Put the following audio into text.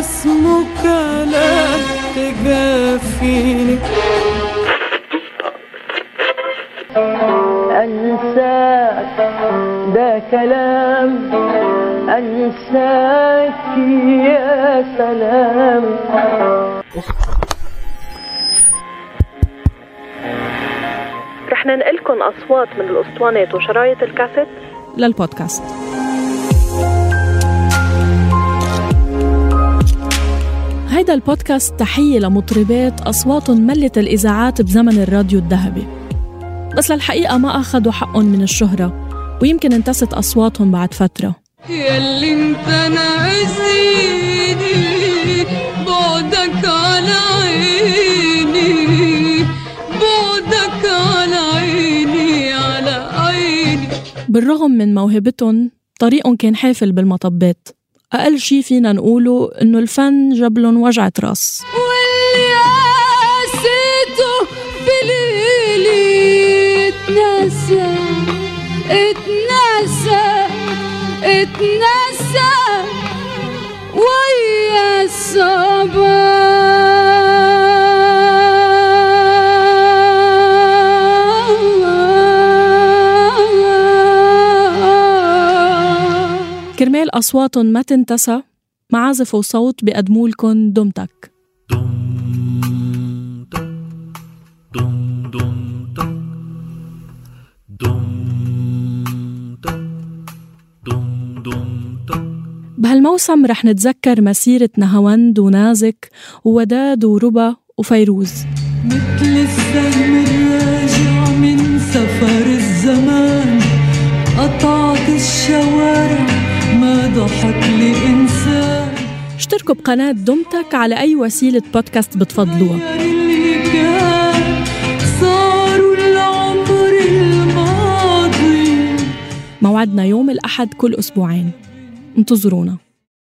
اسمك لا تجافيني. أنساك ده كلام. أنساك يا سلام. رح ننقلكم أصوات من الأسطوانات وشرايط الكاسيت. للبودكاست. هيدا البودكاست تحية لمطربات أصواتهم ملت الإذاعات بزمن الراديو الذهبي. بس للحقيقة ما أخذوا حقهم من الشهرة ويمكن انتست أصواتهم بعد فترة. ياللي انت نعزيني بعدك على عيني بعدك على عيني على عيني. بالرغم من موهبتهم طريقهم كان حافل بالمطبات. أقل شي فينا نقوله إنه الفن جبلن وجعة راس واللي قاسيته في ليلي اتنسى اتنسى اتنسى. ويا الصباح كرمال أصواتهم ما تنتسى معازف وصوت بقدمولكن دمتك. بهالموسم رح نتذكر مسيرة نهاوند ونازك ووداد وربا وفيروز. مثل السهم ضحك لي إنسان اشتركوا بقناة دمتك على أي وسيلة بودكاست بتفضلوها. موعدنا يوم الأحد كل أسبوعين. انتظرونا.